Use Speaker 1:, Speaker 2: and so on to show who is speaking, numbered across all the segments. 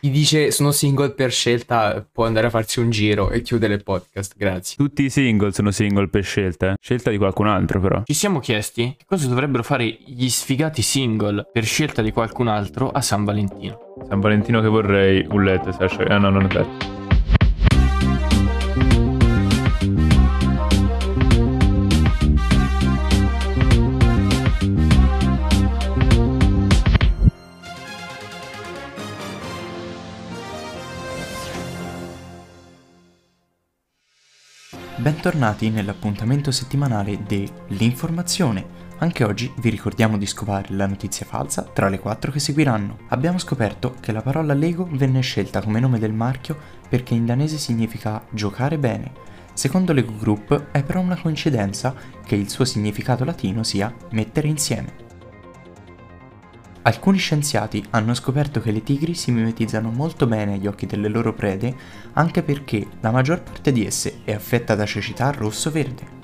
Speaker 1: Chi dice sono single per scelta può andare a farsi un giro e chiudere il podcast, grazie.
Speaker 2: Tutti i single sono single per scelta, eh? scelta di qualcun altro però.
Speaker 3: Ci siamo chiesti che cosa dovrebbero fare gli sfigati single per scelta di qualcun altro a San Valentino.
Speaker 2: San Valentino che vorrei un letto, Sasha. Ah no, non è vero.
Speaker 4: Bentornati nell'appuntamento settimanale dell'informazione. Anche oggi vi ricordiamo di scovare la notizia falsa tra le quattro che seguiranno. Abbiamo scoperto che la parola Lego venne scelta come nome del marchio perché in danese significa giocare bene. Secondo Lego Group è però una coincidenza che il suo significato latino sia mettere insieme. Alcuni scienziati hanno scoperto che le tigri si mimetizzano molto bene agli occhi delle loro prede anche perché la maggior parte di esse è affetta da cecità rosso-verde.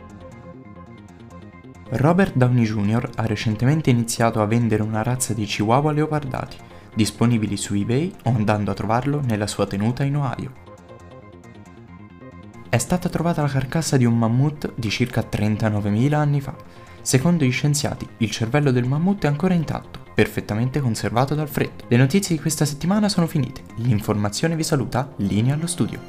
Speaker 4: Robert Downey Jr. ha recentemente iniziato a vendere una razza di chihuahua leopardati, disponibili su eBay o andando a trovarlo nella sua tenuta in Ohio. È stata trovata la carcassa di un mammut di circa 39.000 anni fa. Secondo gli scienziati, il cervello del mammut è ancora intatto perfettamente conservato dal freddo. Le notizie di questa settimana sono finite. L'informazione vi saluta, linea allo studio.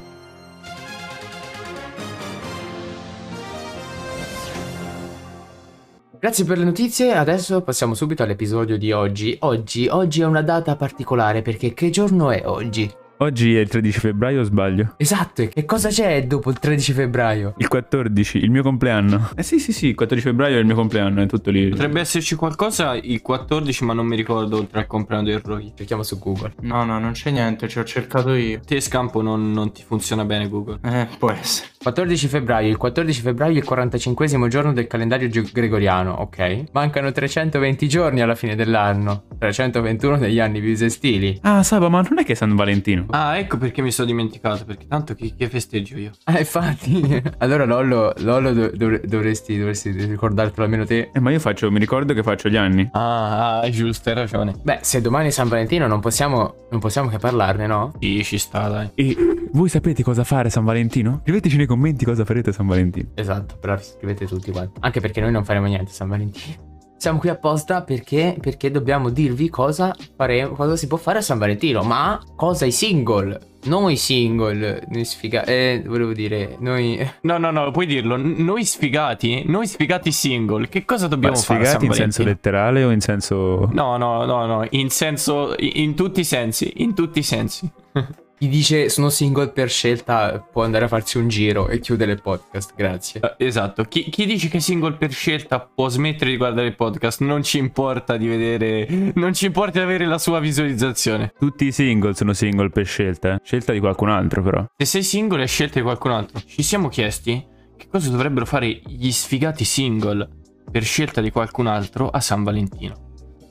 Speaker 1: Grazie per le notizie, adesso passiamo subito all'episodio di oggi. Oggi, oggi è una data particolare perché che giorno è oggi?
Speaker 2: Oggi è il 13 febbraio o sbaglio?
Speaker 1: Esatto, e cosa c'è dopo il 13 febbraio?
Speaker 2: Il 14, il mio compleanno. Eh sì sì sì, il 14 febbraio è il mio compleanno, è tutto lì.
Speaker 3: Potrebbe esserci qualcosa il 14, ma non mi ricordo oltre al compleanno del Rocky.
Speaker 1: Cerchiamo su Google.
Speaker 5: No, no, non c'è niente, ci ho cercato io.
Speaker 3: Te scampo non, non ti funziona bene Google.
Speaker 5: Eh, può essere.
Speaker 1: 14 febbraio, il 14 febbraio è il 45 giorno del calendario gregoriano, ok? Mancano 320 giorni alla fine dell'anno, 321 degli anni bisestili.
Speaker 2: Ah, Saba, ma non è che è San Valentino?
Speaker 3: Ah, ecco perché mi sono dimenticato, perché tanto che, che festeggio io.
Speaker 1: Ah, infatti. allora Lollo, Lollo dov- dov- dovresti, dovresti ricordartelo almeno te.
Speaker 2: Eh, ma io faccio, mi ricordo che faccio gli anni.
Speaker 3: Ah, ah, giusto, hai ragione.
Speaker 1: Beh, se domani è San Valentino non possiamo, non possiamo che parlarne, no?
Speaker 3: Sì, ci sta, dai.
Speaker 2: E voi sapete cosa fare a San Valentino? Scriveteci nei commenti cosa farete a San Valentino.
Speaker 1: Esatto, bravi, scrivete tutti quanti. Anche perché noi non faremo niente a San Valentino. Siamo qui apposta perché, perché dobbiamo dirvi cosa, fare, cosa si può fare a San Valentino. Ma cosa i single? Noi single, noi sfiga... Eh, volevo dire, noi...
Speaker 3: No, no, no, puoi dirlo. Noi sfigati, noi sfigati single, che cosa dobbiamo
Speaker 2: Ma
Speaker 3: fare a San
Speaker 2: sfigati in senso
Speaker 3: Valentino?
Speaker 2: letterale o in senso...
Speaker 3: No, no, no, no, in senso, in tutti i sensi, in tutti i sensi.
Speaker 1: Chi dice sono single per scelta può andare a farsi un giro e chiudere il podcast, grazie.
Speaker 3: Eh, Esatto, chi, chi dice che è single per scelta può smettere di guardare il podcast, non ci importa di vedere, non ci importa di avere la sua visualizzazione.
Speaker 2: Tutti i single sono single per scelta, eh? Scelta di qualcun altro però.
Speaker 3: Se sei single è scelta di qualcun altro. Ci siamo chiesti che cosa dovrebbero fare gli sfigati single per scelta di qualcun altro a San Valentino.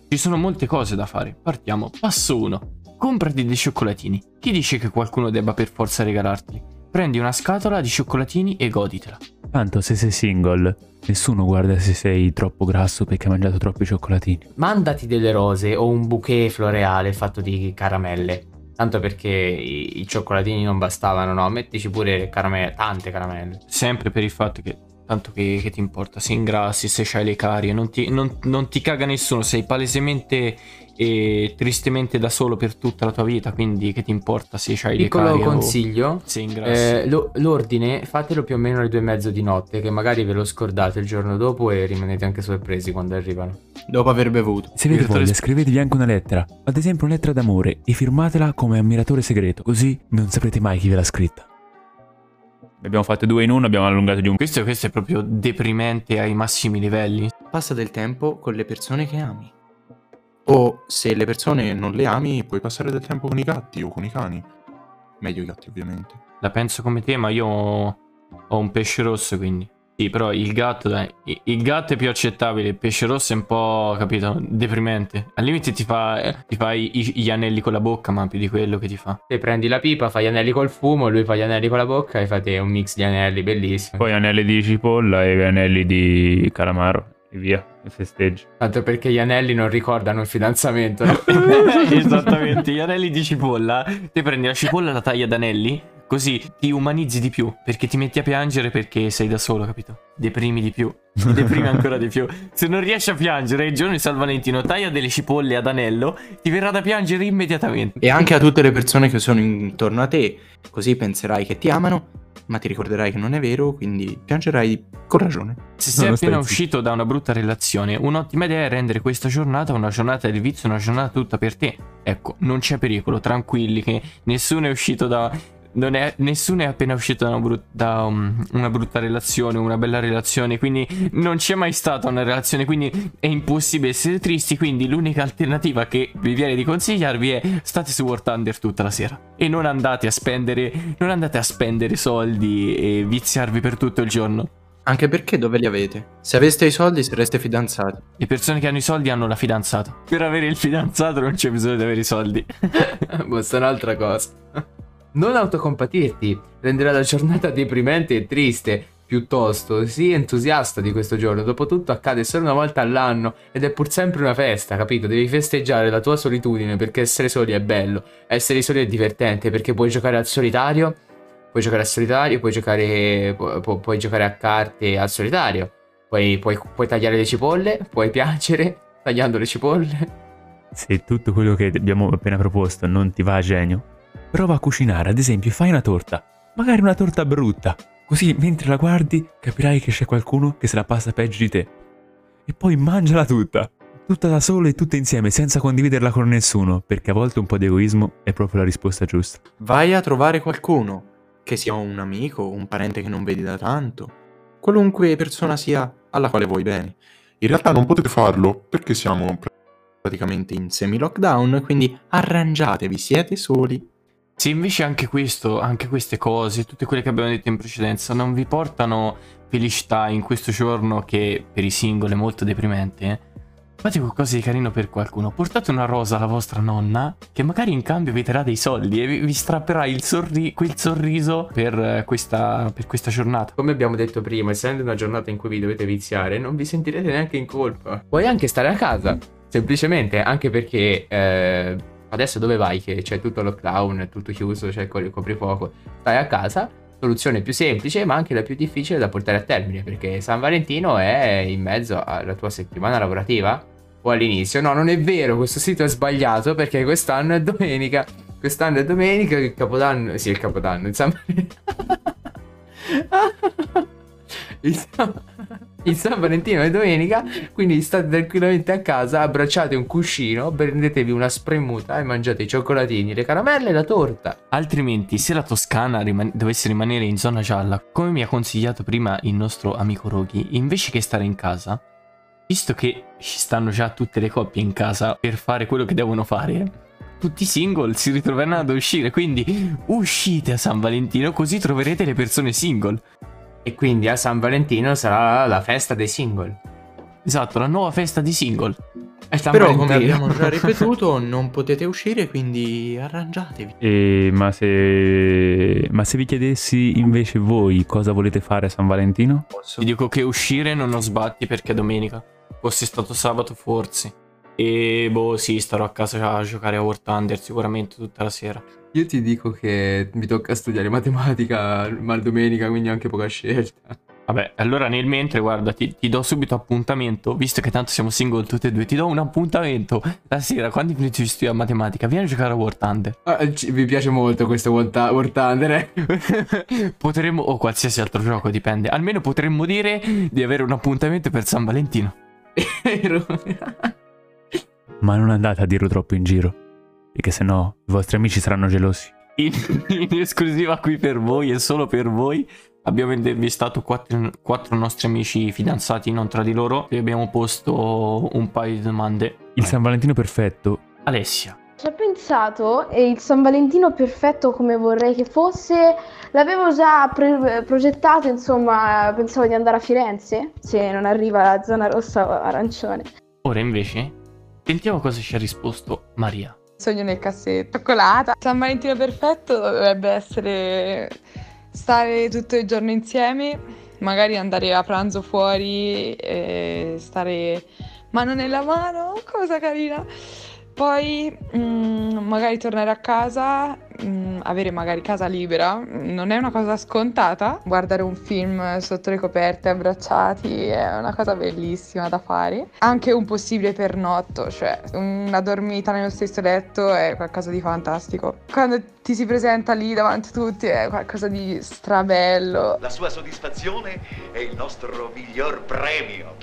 Speaker 3: Ci sono molte cose da fare. Partiamo. Passo 1. Comprati dei cioccolatini. Chi dice che qualcuno debba per forza regalarteli? Prendi una scatola di cioccolatini e goditela.
Speaker 2: Tanto se sei single, nessuno guarda se sei troppo grasso perché hai mangiato troppi cioccolatini.
Speaker 1: Mandati delle rose o un bouquet floreale fatto di caramelle. Tanto perché i, i cioccolatini non bastavano, no? Mettici pure caramelle, tante caramelle.
Speaker 3: Sempre per il fatto che tanto che, che ti importa, se ingrassi, se c'hai le carie, non ti, non- non ti caga nessuno, sei palesemente e tristemente da solo per tutta la tua vita, quindi che ti importa se c'hai le
Speaker 1: Piccolo
Speaker 3: carie o
Speaker 1: consiglio.
Speaker 3: se ingrassi.
Speaker 1: eh, lo- l'ordine fatelo più o meno alle due e mezzo di notte, che magari ve lo scordate il giorno dopo e rimanete anche sorpresi quando arrivano.
Speaker 5: Dopo aver bevuto.
Speaker 2: Se avete voglia, scrivetevi anche una lettera. Ad esempio una lettera d'amore e firmatela come ammiratore segreto, così non saprete mai chi ve l'ha scritta. Abbiamo fatto due in uno, abbiamo allungato di un...
Speaker 3: Questo, questo è proprio deprimente ai massimi livelli.
Speaker 4: Passa del tempo con le persone che ami.
Speaker 5: O se le persone non le ami, puoi passare del tempo con i gatti o con i cani. Meglio i gatti, ovviamente.
Speaker 3: La penso come te, ma io ho ho un pesce rosso, quindi. Sì, però il gatto, dai. Il gatto è più accettabile. Il pesce rosso è un po', capito, deprimente. Al limite ti fa, eh, ti fa i- i- gli anelli con la bocca, ma più di quello che ti fa.
Speaker 1: Te prendi la pipa, fai gli anelli col fumo, lui fa gli anelli con la bocca e fate un mix di anelli bellissimo.
Speaker 2: Poi anelli di cipolla e anelli di calamaro. e via, e festeggi.
Speaker 1: Tanto perché gli anelli non ricordano il fidanzamento. no?
Speaker 3: Esattamente, gli anelli di cipolla. Ti prendi la cipolla e la taglia ad anelli, così ti umanizzi di più, perché ti metti a piangere perché sei da solo, capito? Deprimi di più, ti deprimi ancora di più. Se non riesci a piangere il giorno di San Valentino, taglia delle cipolle ad anello, ti verrà da piangere immediatamente.
Speaker 4: E anche a tutte le persone che sono intorno a te, così penserai che ti amano, ma ti ricorderai che non è vero, quindi piangerai con ragione.
Speaker 3: Se sei appena uscito da una brutta relazione, un'ottima idea è rendere questa giornata una giornata del vizio, una giornata tutta per te. Ecco, non c'è pericolo, tranquilli, che nessuno è uscito da. Non è, nessuno è appena uscito da, una, brut- da, um, una brutta relazione, una bella relazione, quindi non c'è mai stata una relazione, quindi è impossibile essere tristi, quindi l'unica alternativa che vi viene di consigliarvi è state su War Thunder tutta la sera e non andate a spendere, non andate a spendere soldi e viziarvi per tutto il giorno.
Speaker 4: Anche perché dove li avete? Se aveste i soldi sareste fidanzati.
Speaker 3: Le persone che hanno i soldi hanno la fidanzata. Per avere il fidanzato non c'è bisogno di avere i soldi.
Speaker 1: Questa è un'altra cosa. Non autocompatirti renderà la giornata deprimente e triste. Piuttosto, sii entusiasta di questo giorno. Dopotutto accade solo una volta all'anno ed è pur sempre una festa, capito? Devi festeggiare la tua solitudine perché essere soli è bello. Essere soli è divertente perché puoi giocare al solitario. Puoi giocare al solitario, puoi giocare, pu- pu- puoi giocare a carte al solitario. Puoi, puoi- puoi tagliare le cipolle, puoi piangere tagliando le cipolle.
Speaker 2: Se tutto quello che abbiamo appena proposto non ti va a genio, prova a cucinare, ad esempio, fai una torta, magari una torta brutta, così mentre la guardi capirai che c'è qualcuno che se la passa peggio di te. E poi mangiala tutta, tutta da solo e tutta insieme, senza condividerla con nessuno, perché a volte un po' di egoismo è proprio la risposta giusta.
Speaker 4: Vai a trovare qualcuno, che sia un amico, un parente che non vedi da tanto, qualunque persona sia alla quale vuoi bene.
Speaker 5: In realtà non potete farlo perché siamo pr-
Speaker 4: Praticamente in semi-lockdown, quindi arrangiatevi, siete soli.
Speaker 3: Se invece anche questo, anche queste cose, tutte quelle che abbiamo detto in precedenza, non vi portano felicità in questo giorno che per i singoli è molto deprimente, eh, fate qualcosa di carino per qualcuno. Portate una rosa alla vostra nonna, che magari in cambio vi darà dei soldi e vi, vi strapperà sorri- quel sorriso per eh, questa, per questa giornata.
Speaker 1: Come abbiamo detto prima, essendo una giornata in cui vi dovete viziare, non vi sentirete neanche in colpa. Puoi anche stare a casa, semplicemente, anche perché eh, adesso dove vai? Che c'è tutto lockdown, è tutto chiuso, c'è il coprifuoco. Stai a casa, soluzione più semplice, ma anche la più difficile da portare a termine, perché San Valentino è in mezzo alla tua settimana lavorativa o all'inizio. No, non è vero, questo sito è sbagliato perché quest'anno è domenica. Quest'anno è domenica, il Capodanno, sì, il Capodanno, il San Il San... il San Valentino è domenica, quindi state tranquillamente a casa, abbracciate un cuscino, prendetevi una spremuta e mangiate i cioccolatini, le caramelle e la torta.
Speaker 3: Altrimenti, se la Toscana riman- dovesse rimanere in zona gialla, come mi ha consigliato prima il nostro amico Roghi, invece che stare in casa, visto che ci stanno già tutte le coppie in casa per fare quello che devono fare, tutti i single si ritroveranno ad uscire. Quindi uscite a San Valentino, così troverete le persone single.
Speaker 1: E quindi a San Valentino sarà la festa dei single.
Speaker 3: Esatto, la nuova festa di single.
Speaker 4: Però, come abbiamo già ripetuto, non potete uscire, quindi arrangiatevi.
Speaker 2: E, ma, se, ma se vi chiedessi invece voi cosa volete fare a San Valentino?
Speaker 4: Posso?
Speaker 3: Ti dico che uscire non ho sbatti perché è domenica. Fosse stato sabato forse. E boh, sì, starò a casa a giocare a War Thunder sicuramente tutta la sera.
Speaker 1: Io ti dico che mi tocca studiare matematica mal domenica, quindi ho anche poca scelta.
Speaker 3: Vabbè, allora nel mentre, guarda, ti, ti do subito appuntamento, visto che tanto siamo single tutti e due, ti do un appuntamento la sera, quando finito di studiare matematica, vieni a giocare a War Thunder.
Speaker 1: Ah, ci- mi piace molto questo War War Thunder. eh.
Speaker 3: potremmo, o qualsiasi altro gioco, dipende, almeno potremmo dire di avere un appuntamento per San Valentino.
Speaker 1: Vero?
Speaker 2: Ma non andate a dirlo troppo in giro, perché sennò i vostri amici saranno gelosi.
Speaker 3: In, in esclusiva qui per voi e solo per voi abbiamo intervistato quattro, quattro nostri amici fidanzati non tra di loro e abbiamo posto un paio di domande.
Speaker 2: Il San Valentino perfetto
Speaker 3: Alessia,
Speaker 6: Ci ho pensato e il San Valentino perfetto come vorrei che fosse, l'avevo già pre- progettato, insomma, pensavo di andare a Firenze, se non arriva la zona rossa o arancione.
Speaker 3: ora invece sentiamo cosa ci ha risposto Maria.
Speaker 7: Sogno nel cassetto, cioccolata. San Valentino perfetto dovrebbe essere stare tutto il giorno insieme, magari andare a pranzo fuori e stare mano nella mano, cosa carina. Poi mm, magari tornare a casa, mm, avere magari casa libera, non è una cosa scontata. Guardare un film sotto le coperte abbracciati è una cosa bellissima da fare. Anche un possibile pernotto, cioè una dormita nello stesso letto è qualcosa di fantastico. Quando ti si presenta lì davanti a tutti è qualcosa di strabello.
Speaker 8: La sua soddisfazione è il nostro miglior premio.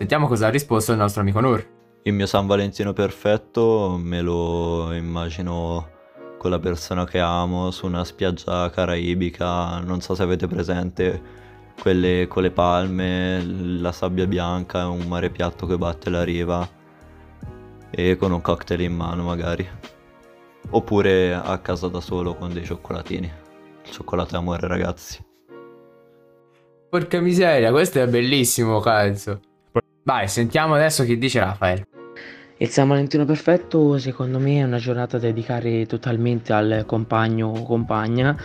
Speaker 1: Sentiamo cosa ha risposto il nostro amico Nur.
Speaker 9: Il mio San Valentino perfetto me lo immagino con la persona che amo su una spiaggia caraibica, non so se avete presente quelle con le palme, la sabbia bianca, un mare piatto che batte la riva e con un cocktail in mano magari. Oppure a casa da solo con dei cioccolatini. Cioccolato e amore ragazzi.
Speaker 1: Porca miseria, questo è bellissimo, cazzo. Vai, sentiamo adesso che dice Rafael.
Speaker 10: Il San Valentino perfetto secondo me è una giornata da dedicare totalmente al compagno o compagna,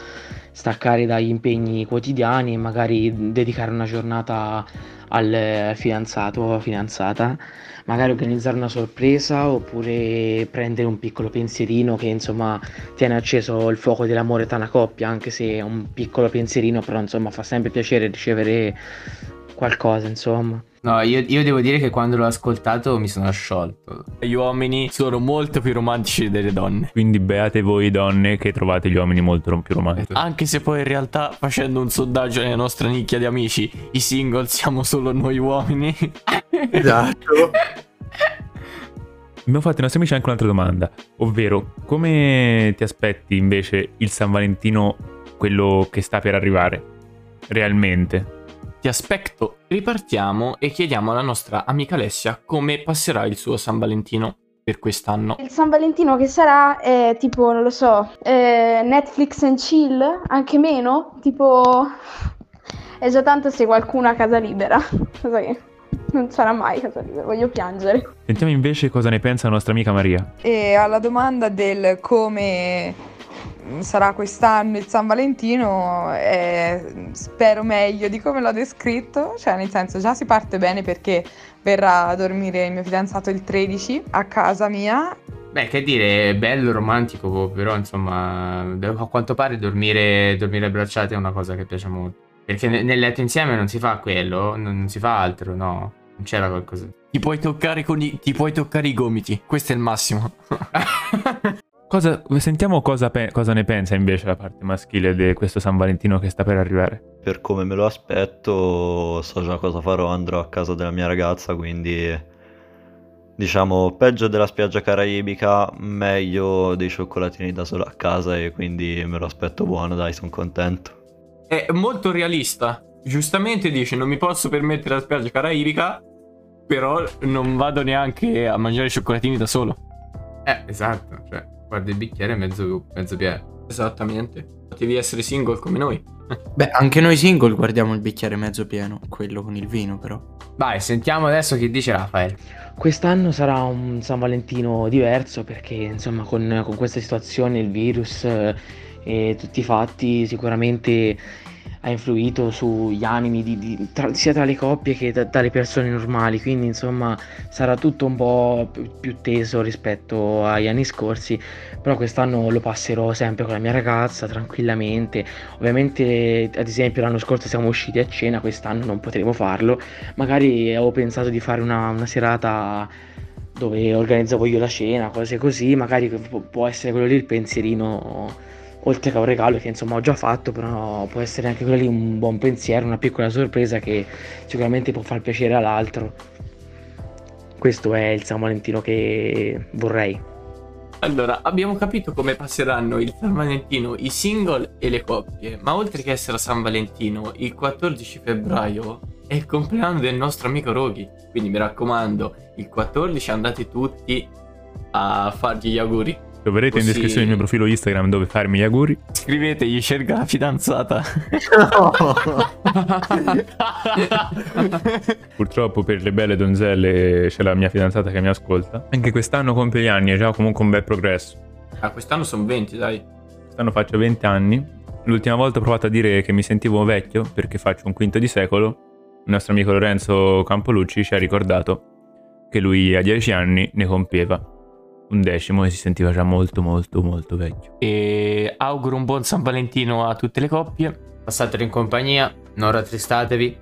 Speaker 10: staccare dagli impegni quotidiani e magari dedicare una giornata al fidanzato o fidanzata, magari organizzare una sorpresa oppure prendere un piccolo pensierino che insomma tiene acceso il fuoco dell'amore tra una coppia, anche se è un piccolo pensierino, però insomma fa sempre piacere ricevere qualcosa, insomma.
Speaker 1: No, io, io, devo dire che quando l'ho ascoltato mi sono sciolto.
Speaker 3: Gli uomini sono molto più romantici delle donne.
Speaker 2: Quindi beate voi donne che trovate gli uomini molto più romantici.
Speaker 3: Anche se poi in realtà facendo un sondaggio nella nostra nicchia di amici, i single siamo solo noi uomini.
Speaker 5: Esatto.
Speaker 2: Abbiamo fatto ai nostri amici anche un'altra domanda, ovvero come ti aspetti invece il San Valentino, quello che sta per arrivare, realmente?
Speaker 3: Ti aspetto. Ripartiamo e chiediamo alla nostra amica Alessia come passerà il suo San Valentino per quest'anno.
Speaker 6: Il San Valentino che sarà è tipo, non lo so, eh, Netflix and chill, anche meno, tipo è già tanto se qualcuno ha casa libera. Cosa che non sarà mai casa libera, voglio piangere.
Speaker 2: Sentiamo invece cosa ne pensa la nostra amica Maria.
Speaker 7: E alla domanda del come sarà quest'anno il San Valentino, eh, spero meglio di come l'ho descritto, cioè nel senso già si parte bene perché verrà a dormire il mio fidanzato il 13 a casa mia.
Speaker 1: Beh, che dire, è bello, romantico, però insomma, a quanto pare dormire, dormire abbracciati è una cosa che piace molto. Perché nel letto insieme non si fa quello, non si fa altro, no. Non c'era qualcosa.
Speaker 3: Ti puoi toccare, con i, ti puoi toccare i gomiti, questo è il massimo.
Speaker 2: Cosa, sentiamo cosa, pe- cosa, ne pensa invece la parte maschile di questo San Valentino che sta per arrivare.
Speaker 9: Per come me lo aspetto, so già cosa farò, andrò a casa della mia ragazza, quindi diciamo peggio della spiaggia caraibica, meglio dei cioccolatini da solo a casa e quindi me lo aspetto buono, dai, sono contento.
Speaker 3: È molto realista. Giustamente dice non mi posso permettere la spiaggia caraibica, però non vado neanche a mangiare cioccolatini da solo.
Speaker 1: Eh, esatto, cioè guardi il bicchiere mezzo, mezzo pieno.
Speaker 3: Esattamente. Potevi essere single come noi.
Speaker 4: Beh, anche noi single guardiamo il bicchiere mezzo pieno, quello con il vino però.
Speaker 1: Vai, sentiamo adesso che dice Rafael.
Speaker 10: Quest'anno sarà un San Valentino diverso perché insomma con, con questa situazione, il virus eh, e tutti i fatti sicuramente ha influito sugli animi di, di, tra, sia tra le coppie che da, dalle persone normali, quindi insomma sarà tutto un po' più, teso rispetto agli anni scorsi, però quest'anno lo passerò sempre con la mia ragazza tranquillamente. Ovviamente ad esempio l'anno scorso siamo usciti a cena, quest'anno non potremo farlo, magari avevo pensato di fare una, una serata dove organizzavo io la cena, cose così, magari può essere quello lì il pensierino oltre che un regalo che insomma ho già fatto, però può essere anche quello lì un buon pensiero, una piccola sorpresa che sicuramente può far piacere all'altro. Questo è il San Valentino che vorrei.
Speaker 3: Allora, abbiamo capito come passeranno il San Valentino i single e le coppie, ma oltre che essere San Valentino, il 14 febbraio è il compleanno del nostro amico Roghi. Quindi mi raccomando, il 14 andate tutti a fargli gli auguri.
Speaker 2: Troverete in descrizione il mio profilo Instagram dove farmi gli auguri.
Speaker 3: Scrivetegli, scelga la fidanzata.
Speaker 2: Purtroppo per le belle donzelle c'è la mia fidanzata che mi ascolta. Anche quest'anno compie gli anni, è già comunque un bel progresso.
Speaker 3: Ah, quest'anno sono 20, dai.
Speaker 2: quest'anno faccio 20 anni. L'ultima volta ho provato a dire che mi sentivo vecchio perché faccio un quinto di secolo. Il nostro amico Lorenzo Campolucci ci ha ricordato che lui a 10 anni ne compieva un decimo e si sentiva già molto molto molto vecchio.
Speaker 3: E auguro un buon San Valentino a tutte le coppie.
Speaker 1: Passatelo in compagnia, non rattristatevi.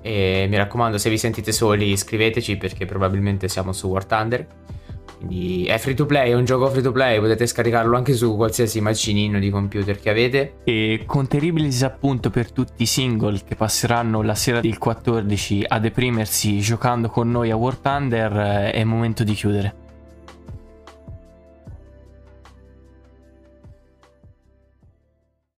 Speaker 1: E mi raccomando, se vi sentite soli, scriveteci perché probabilmente siamo su War Thunder. Quindi è free to play, è un gioco free to play, potete scaricarlo anche su qualsiasi macinino di computer che avete.
Speaker 3: E con terribile disappunto per tutti i single che passeranno la sera del 14 a deprimersi giocando con noi a War Thunder, è momento di chiudere.